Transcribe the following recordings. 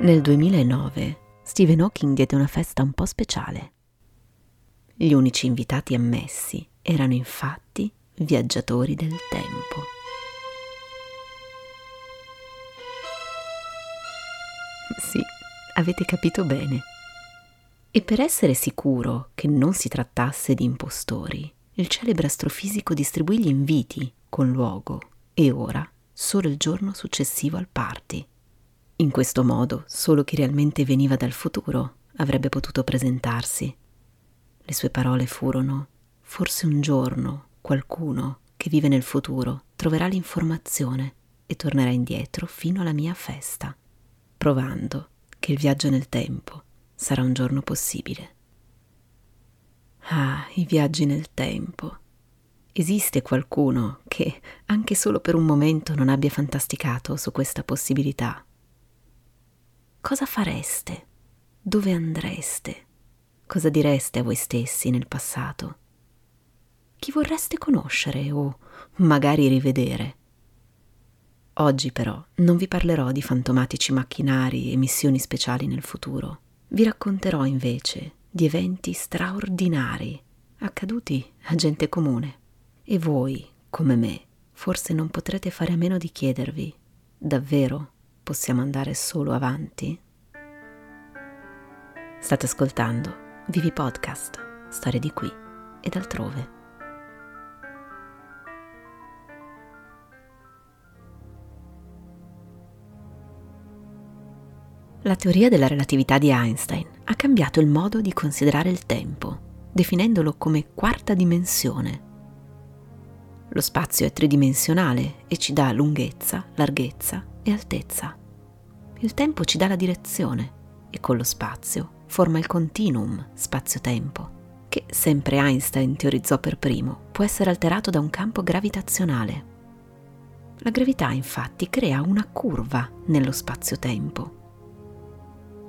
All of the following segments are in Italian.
Nel 2009 Stephen Hawking diede una festa un po' speciale. Gli unici invitati ammessi erano infatti viaggiatori del tempo. Sì, avete capito bene. E per essere sicuro che non si trattasse di impostori, il celebre astrofisico distribuì gli inviti con luogo e ora solo il giorno successivo al party. In questo modo solo chi realmente veniva dal futuro avrebbe potuto presentarsi. Le sue parole furono Forse un giorno qualcuno che vive nel futuro troverà l'informazione e tornerà indietro fino alla mia festa, provando che il viaggio nel tempo sarà un giorno possibile. Ah, i viaggi nel tempo. Esiste qualcuno che, anche solo per un momento, non abbia fantasticato su questa possibilità? Cosa fareste? Dove andreste? Cosa direste a voi stessi nel passato? Chi vorreste conoscere o magari rivedere? Oggi però non vi parlerò di fantomatici macchinari e missioni speciali nel futuro. Vi racconterò invece di eventi straordinari accaduti a gente comune. E voi, come me, forse non potrete fare a meno di chiedervi, davvero possiamo andare solo avanti? State ascoltando Vivi Podcast, storie di qui ed altrove. La teoria della relatività di Einstein ha cambiato il modo di considerare il tempo, definendolo come quarta dimensione. Lo spazio è tridimensionale e ci dà lunghezza, larghezza e altezza. Il tempo ci dà la direzione e con lo spazio forma il continuum spazio-tempo, che sempre Einstein teorizzò per primo, può essere alterato da un campo gravitazionale. La gravità infatti crea una curva nello spazio-tempo.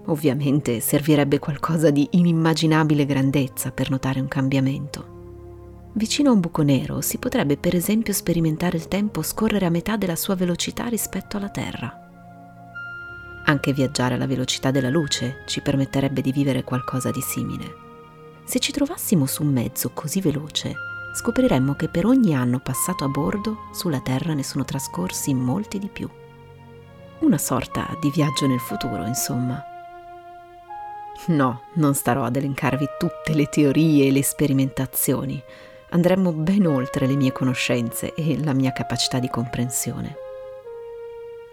Ovviamente servirebbe qualcosa di inimmaginabile grandezza per notare un cambiamento. Vicino a un buco nero si potrebbe per esempio sperimentare il tempo scorrere a metà della sua velocità rispetto alla Terra. Anche viaggiare alla velocità della luce ci permetterebbe di vivere qualcosa di simile. Se ci trovassimo su un mezzo così veloce, scopriremmo che per ogni anno passato a bordo sulla Terra ne sono trascorsi molti di più. Una sorta di viaggio nel futuro, insomma. No, non starò ad elencarvi tutte le teorie e le sperimentazioni. Andremmo ben oltre le mie conoscenze e la mia capacità di comprensione.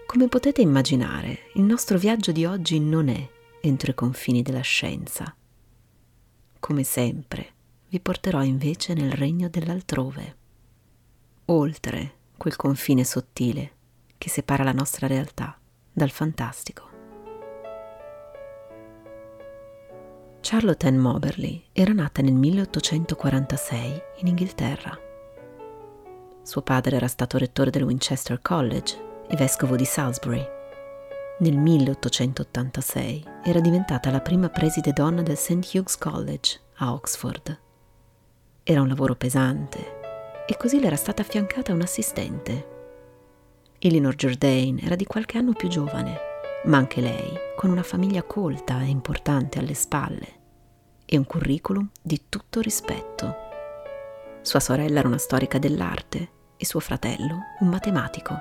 Come potete immaginare, il nostro viaggio di oggi non è entro i confini della scienza. Come sempre, vi porterò invece nel regno dell'altrove, oltre quel confine sottile che separa la nostra realtà dal fantastico. Charlotte Ann Moberly era nata nel 1846 in Inghilterra. Suo padre era stato rettore del Winchester College e vescovo di Salisbury. Nel 1886 era diventata la prima preside donna del St. Hugh's College a Oxford. Era un lavoro pesante e così le era stata affiancata un assistente. Eleanor Jourdain era di qualche anno più giovane, ma anche lei con una famiglia colta e importante alle spalle e un curriculum di tutto rispetto. Sua sorella era una storica dell'arte e suo fratello un matematico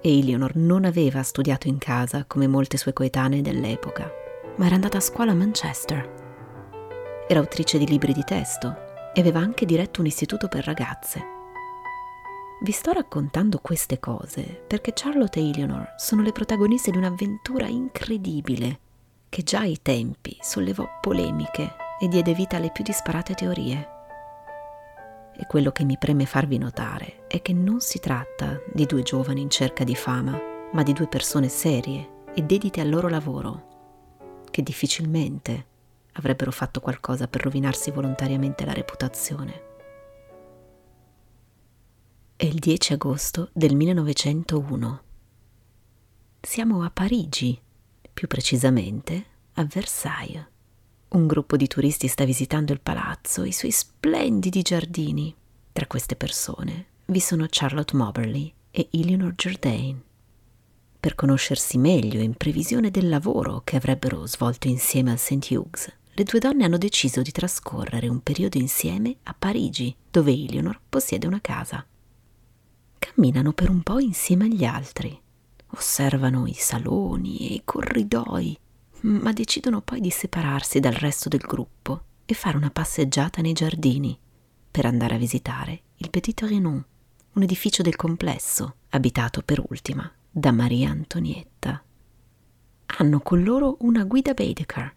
e Eleanor non aveva studiato in casa come molte sue coetanee dell'epoca, ma era andata a scuola a Manchester. Era autrice di libri di testo e aveva anche diretto un istituto per ragazze. Vi sto raccontando queste cose perché Charlotte e Eleanor sono le protagoniste di un'avventura incredibile che già ai tempi sollevò polemiche e diede vita alle più disparate teorie. E quello che mi preme farvi notare è che non si tratta di due giovani in cerca di fama, ma di due persone serie e dedite al loro lavoro, che difficilmente avrebbero fatto qualcosa per rovinarsi volontariamente la reputazione. È il 10 agosto del 1901. Siamo a Parigi, più precisamente a Versailles. Un gruppo di turisti sta visitando il palazzo e i suoi splendidi giardini. Tra queste persone vi sono Charlotte Moberly e Eleanor Jourdain. Per conoscersi meglio in previsione del lavoro che avrebbero svolto insieme al St. Hughes, le due donne hanno deciso di trascorrere un periodo insieme a Parigi, dove Eleanor possiede una casa. Camminano per un po' insieme agli altri, osservano i saloni e i corridoi, ma decidono poi di separarsi dal resto del gruppo e fare una passeggiata nei giardini per andare a visitare il Petit Trianon, un edificio del complesso, abitato per ultima da Maria Antonietta. Hanno con loro una guida Baedeker,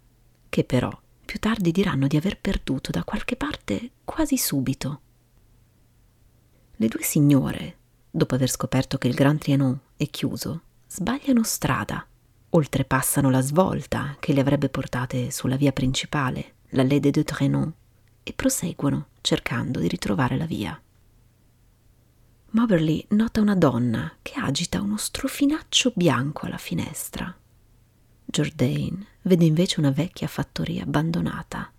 che però più tardi diranno di aver perduto da qualche parte quasi subito. Le due signore, dopo aver scoperto che il Grand Trianon è chiuso, sbagliano strada, oltrepassano la svolta che le avrebbe portate sulla via principale, la Lede de Trianon, e proseguono cercando di ritrovare la via. Moberly nota una donna che agita uno strofinaccio bianco alla finestra. Jourdain vede invece una vecchia fattoria abbandonata.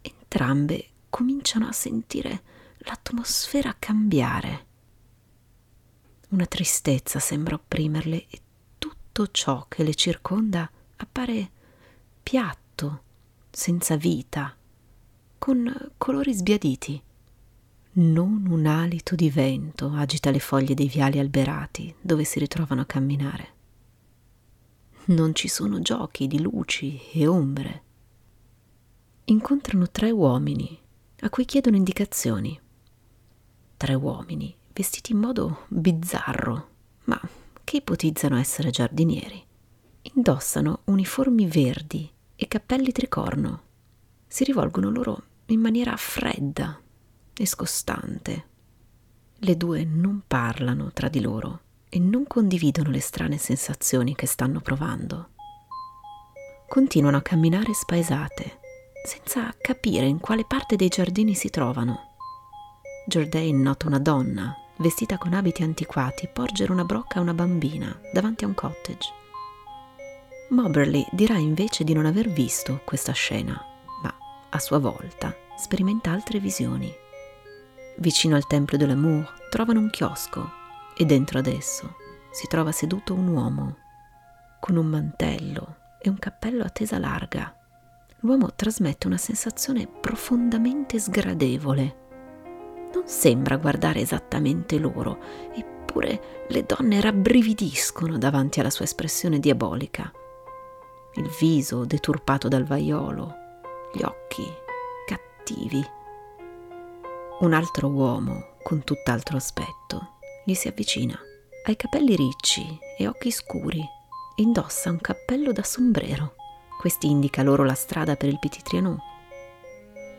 Entrambe cominciano a sentire l'atmosfera cambiare. Una tristezza sembra opprimerle e tutto ciò che le circonda appare piatto, senza vita, con colori sbiaditi. Non un alito di vento agita le foglie dei viali alberati dove si ritrovano a camminare non ci sono giochi di luci e ombre. Incontrano tre uomini a cui chiedono indicazioni. Tre uomini vestiti in modo bizzarro, ma che ipotizzano essere giardinieri. Indossano uniformi verdi e cappelli tricorno. Si rivolgono loro in maniera fredda e scostante. Le due non parlano tra di loro e non condividono le strane sensazioni che stanno provando. Continuano a camminare spaesate, senza capire in quale parte dei giardini si trovano. Jordan nota una donna, vestita con abiti antiquati, porgere una brocca a una bambina davanti a un cottage. Moberly dirà invece di non aver visto questa scena, ma a sua volta sperimenta altre visioni. Vicino al Tempio dell'Amour trovano un chiosco e dentro ad esso si trova seduto un uomo con un mantello e un cappello a tesa larga. L'uomo trasmette una sensazione profondamente sgradevole. Non sembra guardare esattamente loro, eppure le donne rabbrividiscono davanti alla sua espressione diabolica. Il viso deturpato dal vaiolo, gli occhi cattivi. Un altro uomo con tutt'altro aspetto gli si avvicina. Ha i capelli ricci e occhi scuri. Indossa un cappello da sombrero. Questi indica loro la strada per il Petit Trianon.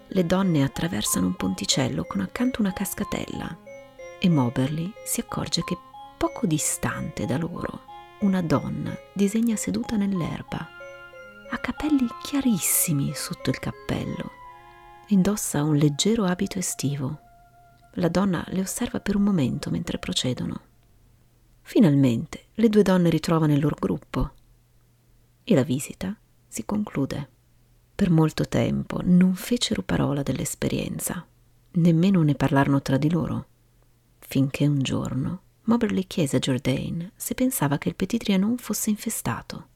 Le donne attraversano un ponticello con accanto una cascatella e Moberly si accorge che poco distante da loro una donna disegna seduta nell'erba. Ha capelli chiarissimi sotto il cappello. Indossa un leggero abito estivo la donna le osserva per un momento mentre procedono. Finalmente le due donne ritrovano il loro gruppo e la visita si conclude. Per molto tempo non fecero parola dell'esperienza, nemmeno ne parlarono tra di loro, finché un giorno Moberly chiese a Jourdain se pensava che il Petit Trianon fosse infestato.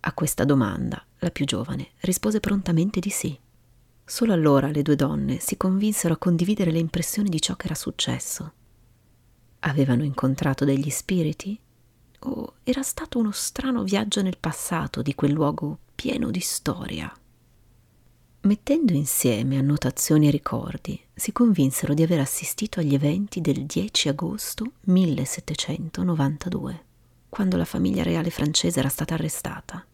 A questa domanda la più giovane rispose prontamente di sì. Solo allora le due donne si convinsero a condividere le impressioni di ciò che era successo. Avevano incontrato degli spiriti? O era stato uno strano viaggio nel passato di quel luogo pieno di storia? Mettendo insieme annotazioni e ricordi, si convinsero di aver assistito agli eventi del 10 agosto 1792, quando la famiglia reale francese era stata arrestata.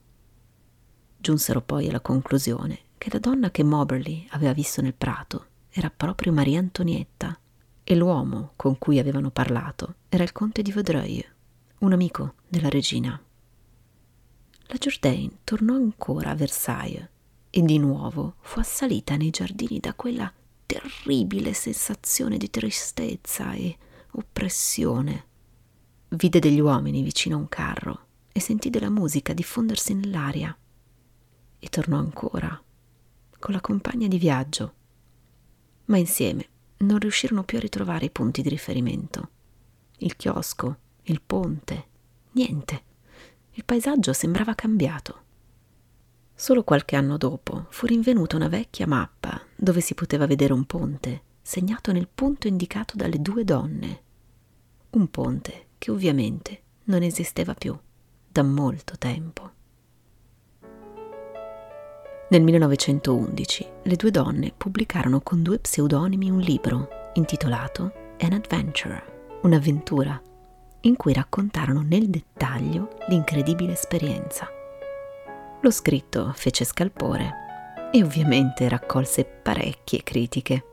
Giunsero poi alla conclusione che la donna che Moberly aveva visto nel prato era proprio Maria Antonietta e l'uomo con cui avevano parlato era il conte di Vaudreuil, un amico della regina. La Jourdain tornò ancora a Versailles e di nuovo fu assalita nei giardini da quella terribile sensazione di tristezza e oppressione. Vide degli uomini vicino a un carro e sentì della musica diffondersi nell'aria. E tornò ancora con la compagna di viaggio, ma insieme non riuscirono più a ritrovare i punti di riferimento. Il chiosco, il ponte, Niente. Il paesaggio sembrava cambiato. Solo qualche anno dopo fu rinvenuta una vecchia mappa dove si poteva vedere un ponte segnato nel punto indicato dalle due donne. Un ponte che ovviamente non esisteva più da molto tempo. Nel 1911 le due donne pubblicarono con due pseudonimi un libro intitolato An Adventure, un'avventura, in cui raccontarono nel dettaglio l'incredibile esperienza. Lo scritto fece scalpore e ovviamente raccolse parecchie critiche.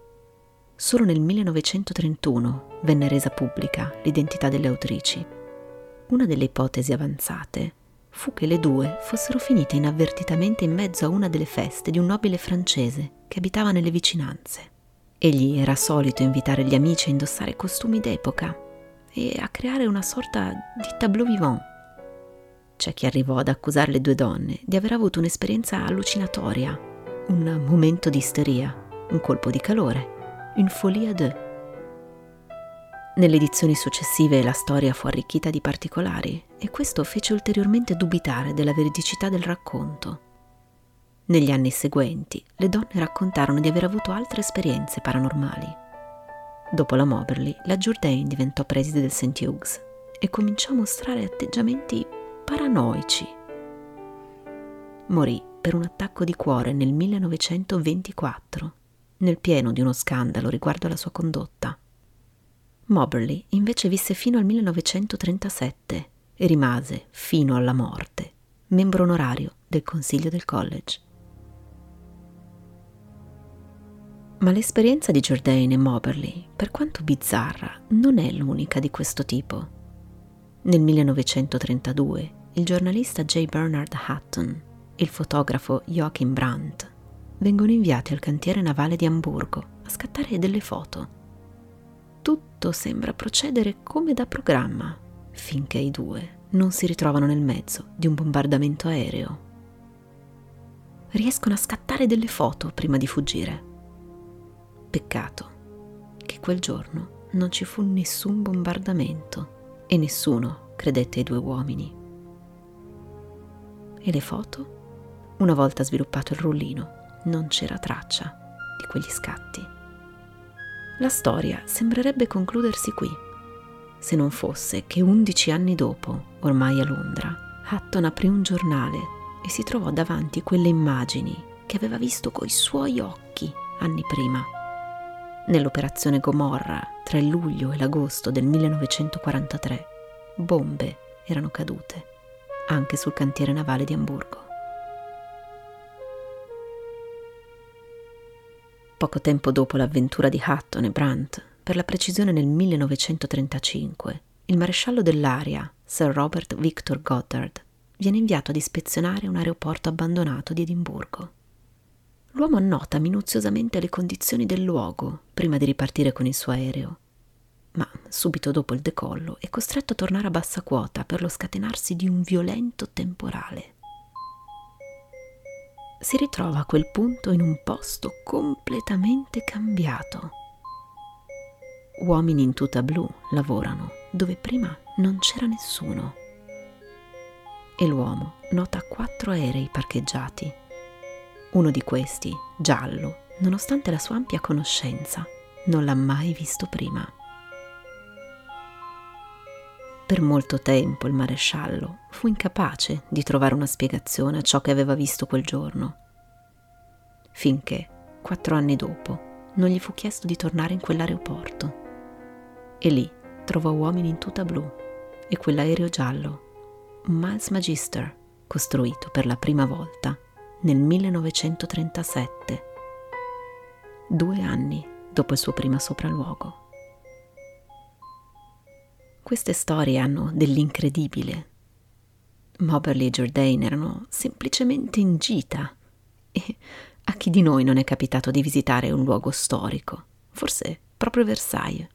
Solo nel 1931 venne resa pubblica l'identità delle autrici. Una delle ipotesi avanzate fu che le due fossero finite inavvertitamente in mezzo a una delle feste di un nobile francese che abitava nelle vicinanze. Egli era solito invitare gli amici a indossare costumi d'epoca e a creare una sorta di tableau vivant c'è chi arrivò ad accusare le due donne di aver avuto un'esperienza allucinatoria, un momento di isteria, un colpo di calore, une folie à deux. Nelle edizioni successive la storia fu arricchita di particolari e questo fece ulteriormente dubitare della veridicità del racconto. Negli anni seguenti le donne raccontarono di aver avuto altre esperienze paranormali. Dopo la Moberly, la Jourdain diventò preside del St. Hughes e cominciò a mostrare atteggiamenti paranoici. Morì per un attacco di cuore nel 1924, nel pieno di uno scandalo riguardo alla sua condotta. Moberly invece visse fino al 1937 e rimase, fino alla morte, membro onorario del consiglio del college. Ma l'esperienza di Jourdain e Moberly, per quanto bizzarra, non è l'unica di questo tipo. Nel 1932 il giornalista J. Bernard Hutton e il fotografo Joachim Brandt vengono inviati al cantiere navale di Amburgo a scattare delle foto. Tutto sembra procedere come da programma, finché i due non si ritrovano nel mezzo di un bombardamento aereo. Riescono a scattare delle foto prima di fuggire. Peccato che quel giorno non ci fu nessun bombardamento e nessuno credette ai due uomini. E le foto? Una volta sviluppato il rullino, non c'era traccia di quegli scatti. La storia sembrerebbe concludersi qui, se non fosse che undici anni dopo, ormai a Londra, Hutton aprì un giornale e si trovò davanti quelle immagini che aveva visto coi suoi occhi anni prima. Nell'operazione Gomorra, tra il luglio e l'agosto del 1943, bombe erano cadute anche sul cantiere navale di Amburgo. Poco tempo dopo l'avventura di Hutton e Brandt, per la precisione nel 1935, il maresciallo dell'aria, Sir Robert Victor Goddard, viene inviato ad ispezionare un aeroporto abbandonato di Edimburgo. L'uomo annota minuziosamente le condizioni del luogo prima di ripartire con il suo aereo ma subito dopo il decollo è costretto a tornare a bassa quota per lo scatenarsi di un violento temporale. Si ritrova a quel punto in un posto completamente cambiato. Uomini in tuta blu lavorano dove prima non c'era nessuno. E l'uomo nota quattro aerei parcheggiati. Uno di questi, giallo, nonostante la sua ampia conoscenza, non l'ha mai visto prima. Per molto tempo il maresciallo fu incapace di trovare una spiegazione a ciò che aveva visto quel giorno, finché, quattro anni dopo, non gli fu chiesto di tornare in quell'aeroporto. E lì trovò uomini in tuta blu e quell'aereo giallo, un Miles Magister, costruito per la prima volta nel 1937, due anni dopo il suo primo sopralluogo. Queste storie hanno dell'incredibile. Moberly e Jourdain erano semplicemente in gita e a chi di noi non è capitato di visitare un luogo storico, forse proprio Versailles.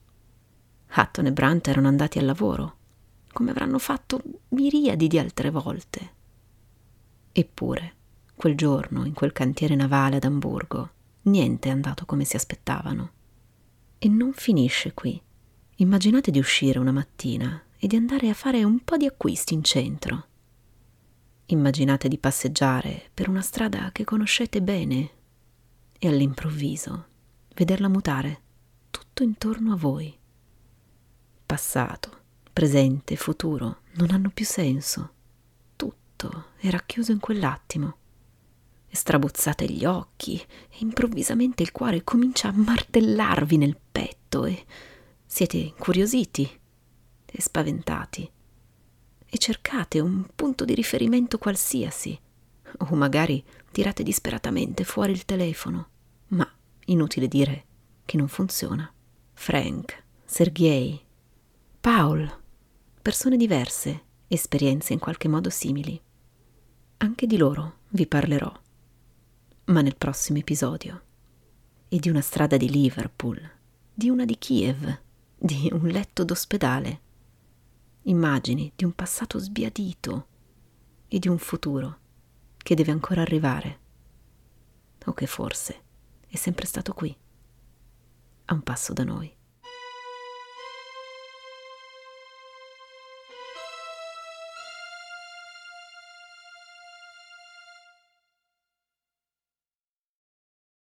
Hutton e Brandt erano andati al lavoro, come avranno fatto miriadi di altre volte. Eppure, quel giorno, in quel cantiere navale ad Amburgo, niente è andato come si aspettavano. E non finisce qui. Immaginate di uscire una mattina e di andare a fare un po' di acquisti in centro. Immaginate di passeggiare per una strada che conoscete bene e all'improvviso vederla mutare tutto intorno a voi. Passato, presente, futuro non hanno più senso. Tutto è racchiuso in quell'attimo. Strabuzzate gli occhi e improvvisamente il cuore comincia a martellarvi nel petto e siete incuriositi e spaventati e cercate un punto di riferimento qualsiasi o magari tirate disperatamente fuori il telefono, ma inutile dire che non funziona. Frank, Sergei, Paul, persone diverse, esperienze in qualche modo simili. Anche di loro vi parlerò, ma nel prossimo episodio. E di una strada di Liverpool, di una di Kiev, di un letto d'ospedale. Immagini di un passato sbiadito e di un futuro che deve ancora arrivare, o che forse è sempre stato qui, a un passo da noi.